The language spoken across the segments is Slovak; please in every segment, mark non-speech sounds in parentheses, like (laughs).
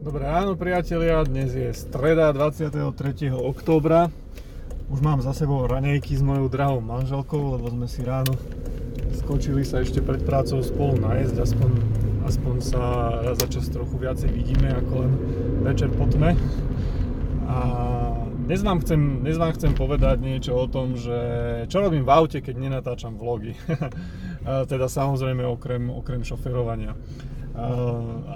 Dobré ráno priatelia, dnes je streda 23. októbra. Už mám za sebou ranejky s mojou drahou manželkou, lebo sme si ráno skočili sa ešte pred prácou spolu najesť, aspoň, aspoň sa za čas trochu viacej vidíme ako len večer po tme. A dnes vám, chcem, dnes vám chcem povedať niečo o tom, že čo robím v aute, keď nenatáčam vlogy. (laughs) teda samozrejme okrem, okrem šoferovania.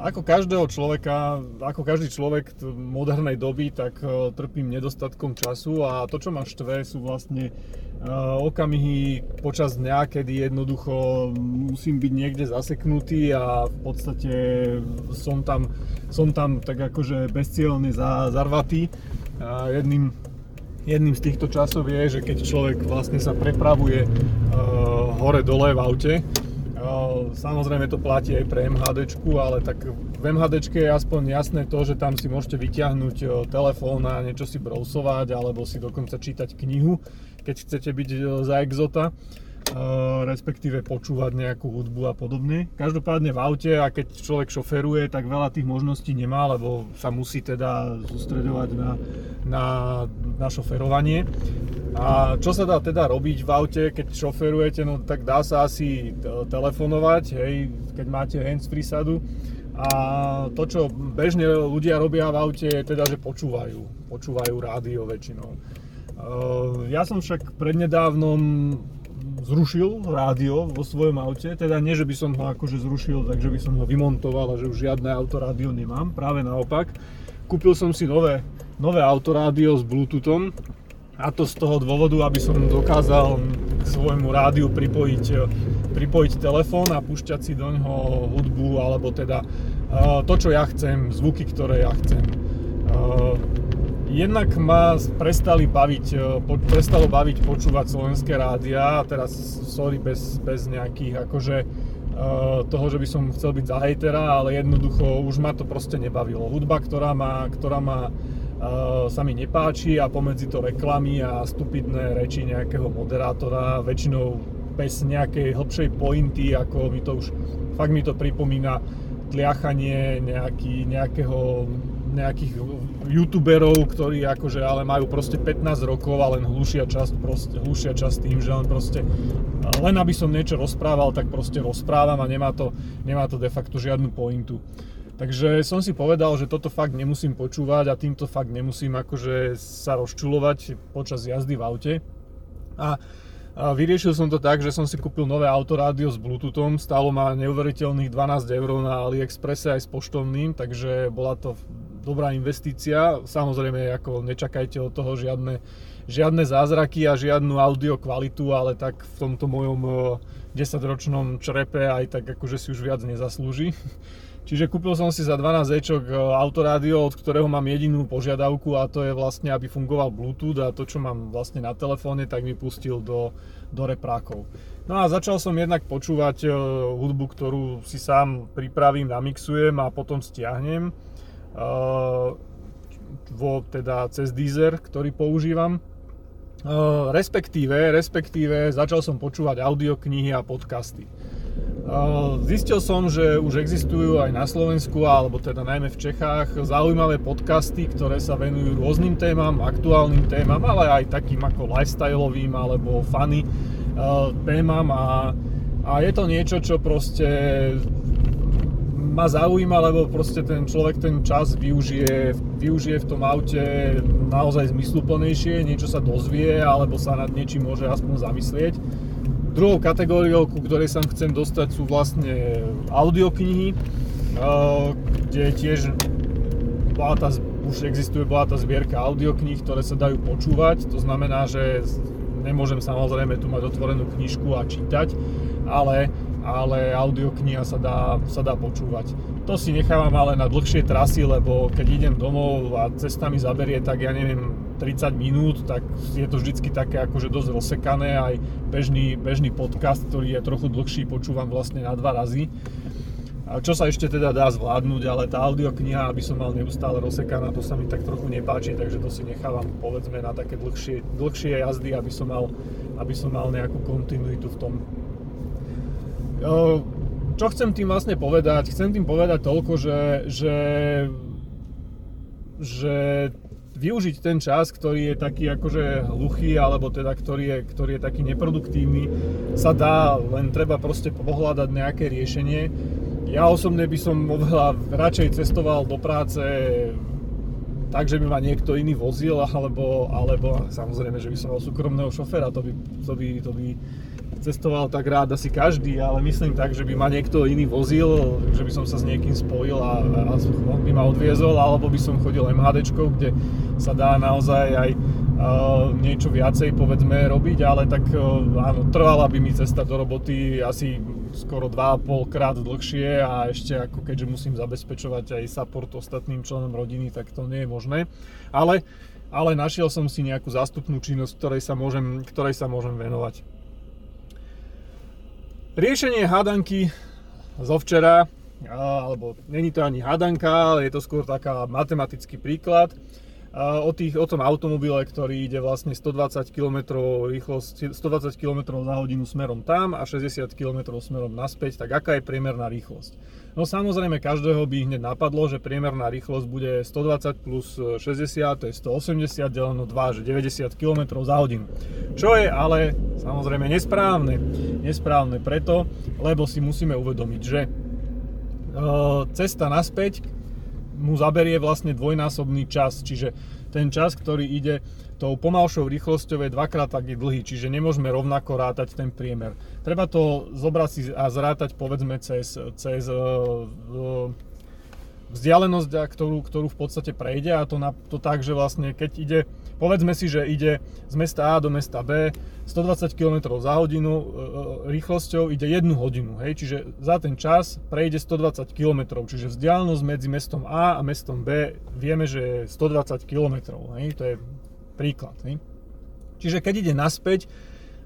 Ako každého človeka, ako každý človek modernej doby, tak e, trpím nedostatkom času a to, čo ma štve, sú vlastne e, okamihy počas dňa, kedy jednoducho musím byť niekde zaseknutý a v podstate som tam, som tam tak akože bezcielne zarvatý. Jedným, jedným z týchto časov je, že keď človek vlastne sa prepravuje e, hore-dole v aute, Samozrejme to platí aj pre MHD, ale tak v MHD je aspoň jasné to, že tam si môžete vyťahnuť telefón a niečo si brousovať alebo si dokonca čítať knihu, keď chcete byť za exota respektíve počúvať nejakú hudbu a podobne. Každopádne v aute a keď človek šoferuje, tak veľa tých možností nemá, lebo sa musí teda sústredovať na, na, na šoferovanie. A čo sa dá teda robiť v aute, keď šoferujete, no tak dá sa asi telefonovať, hej, keď máte hands-free sadu. A to, čo bežne ľudia robia v aute, je teda, že počúvajú. Počúvajú rádio väčšinou. Ja som však prednedávnom zrušil rádio vo svojom aute, teda nie, že by som ho akože zrušil, takže by som ho vymontoval a že už žiadne autorádio nemám, práve naopak. Kúpil som si nové, nové autorádio s bluetoothom, a to z toho dôvodu, aby som dokázal k svojmu rádiu pripojiť, pripojiť telefón a púšťať si do ňoho hudbu, alebo teda uh, to, čo ja chcem, zvuky, ktoré ja chcem. Uh, jednak ma prestali baviť, prestalo baviť počúvať slovenské rádia, teraz sorry, bez, bez nejakých akože toho, že by som chcel byť za hejtera, ale jednoducho už ma to proste nebavilo. Hudba, ktorá má, ktorá má sa mi nepáči a pomedzi to reklamy a stupidné reči nejakého moderátora, väčšinou bez nejakej hlbšej pointy, ako mi to už, fakt mi to pripomína tliachanie nejaký, nejakého, nejakých youtuberov, ktorí akože ale majú proste 15 rokov a len hlušia časť, proste, hlušia časť tým, že len proste len aby som niečo rozprával, tak proste rozprávam a nemá to, nemá to de facto žiadnu pointu. Takže som si povedal, že toto fakt nemusím počúvať a týmto fakt nemusím akože sa rozčulovať počas jazdy v aute. A, vyriešil som to tak, že som si kúpil nové autorádio s bluetoothom, stálo ma neuveriteľných 12 eur na AliExpresse aj s poštovným, takže bola to dobrá investícia. Samozrejme, ako nečakajte od toho žiadne, žiadne zázraky a žiadnu audio kvalitu, ale tak v tomto mojom 10-ročnom črepe aj tak akože si už viac nezaslúži. (laughs) Čiže kúpil som si za 12 ečok e, autorádio, od ktorého mám jedinú požiadavku a to je vlastne, aby fungoval Bluetooth a to, čo mám vlastne na telefóne, tak mi pustil do, do reprákov. No a začal som jednak počúvať e, hudbu, ktorú si sám pripravím, namixujem a potom stiahnem. Uh, vo, teda cez Deezer, ktorý používam. Respektíve, respektíve začal som počúvať audioknihy a podcasty. Zistil som, že už existujú aj na Slovensku, alebo teda najmä v Čechách, zaujímavé podcasty, ktoré sa venujú rôznym témam, aktuálnym témam, ale aj takým ako lifestyleovým alebo funny témam a, a je to niečo, čo proste ma zaujíma, lebo proste ten človek ten čas využije, využije v tom aute naozaj zmysluplnejšie, niečo sa dozvie alebo sa nad niečím môže aspoň zamyslieť. Druhou kategóriou, ku ktorej sa chcem dostať, sú vlastne audioknihy, eh, kde tiež tá, už existuje tá zbierka audiokníh, ktoré sa dajú počúvať. To znamená, že nemôžem samozrejme tu mať otvorenú knižku a čítať, ale, ale audiokniha sa dá, sa dá počúvať. To si nechávam ale na dlhšie trasy, lebo keď idem domov a cesta mi zaberie, tak ja neviem, 30 minút, tak je to vždycky také akože dosť rozsekané, aj bežný, bežný podcast, ktorý je trochu dlhší, počúvam vlastne na dva razy. A čo sa ešte teda dá zvládnuť, ale tá audiokniha, aby som mal neustále rozsekaná, to sa mi tak trochu nepáči, takže to si nechávam povedzme na také dlhšie, dlhšie jazdy, aby som mal, aby som mal nejakú kontinuitu v tom. Čo chcem tým vlastne povedať? Chcem tým povedať toľko, že, že že využiť ten čas, ktorý je taký akože hluchý, alebo teda ktorý je, ktorý je taký neproduktívny, sa dá, len treba proste pohľadať nejaké riešenie. Ja osobne by som oveľa radšej cestoval do práce tak, že by ma niekto iný vozil, alebo, alebo samozrejme, že by som mal súkromného šoféra, to by, to by, to by cestoval tak rád asi každý, ale myslím tak, že by ma niekto iný vozil, že by som sa s niekým spojil a, a on by ma odviezol, alebo by som chodil MHD, kde sa dá naozaj aj niečo viacej povedzme robiť, ale tak uh, áno, trvala by mi cesta do roboty asi skoro 2,5 krát dlhšie a ešte ako keďže musím zabezpečovať aj support ostatným členom rodiny, tak to nie je možné. Ale, ale našiel som si nejakú zástupnú činnosť, ktorej sa môžem, ktorej sa môžem venovať. Riešenie hádanky zo včera, alebo není to ani hádanka, ale je to skôr taká matematický príklad o, tých, o tom automobile, ktorý ide vlastne 120 km rýchlosť, 120 km za hodinu smerom tam a 60 km smerom naspäť, tak aká je priemerná rýchlosť? No samozrejme, každého by hneď napadlo, že priemerná rýchlosť bude 120 plus 60, to je 180 deleno 2, že 90 km za hodinu. Čo je ale samozrejme nesprávne. Nesprávne preto, lebo si musíme uvedomiť, že e, cesta naspäť mu zaberie vlastne dvojnásobný čas, čiže ten čas, ktorý ide tou pomalšou rýchlosťou je dvakrát taký dlhý, čiže nemôžeme rovnako rátať ten priemer. Treba to zobrať si a zrátať povedzme cez, cez uh, vzdialenosť, ktorú, ktorú v podstate prejde a to, na, to tak, že vlastne keď ide, povedzme si, že ide z mesta A do mesta B 120 km za hodinu uh, rýchlosťou ide 1 hodinu, hej, čiže za ten čas prejde 120 km, čiže vzdialenosť medzi mestom A a mestom B vieme, že je 120 km, hej, to je Príklad. Hej? Čiže keď ide naspäť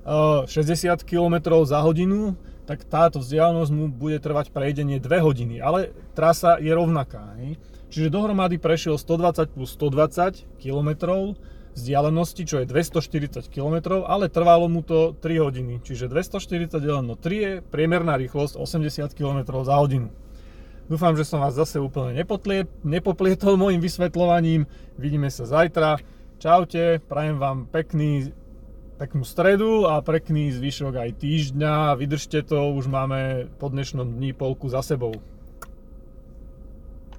60 eh, km za hodinu, tak táto vzdialenosť mu bude trvať prejdenie 2 hodiny, ale trasa je rovnaká. Hej? Čiže dohromady prešiel 120 plus 120 km vzdialenosti, čo je 240 km, ale trvalo mu to 3 hodiny. Čiže 240 deleno 3 je priemerná rýchlosť 80 km za hodinu. Dúfam, že som vás zase úplne nepoplietol môjim vysvetľovaním. Vidíme sa zajtra. Čaute, prajem vám pekný, peknú stredu a pekný zvyšok aj týždňa. Vydržte to, už máme po dnešnom dni polku za sebou.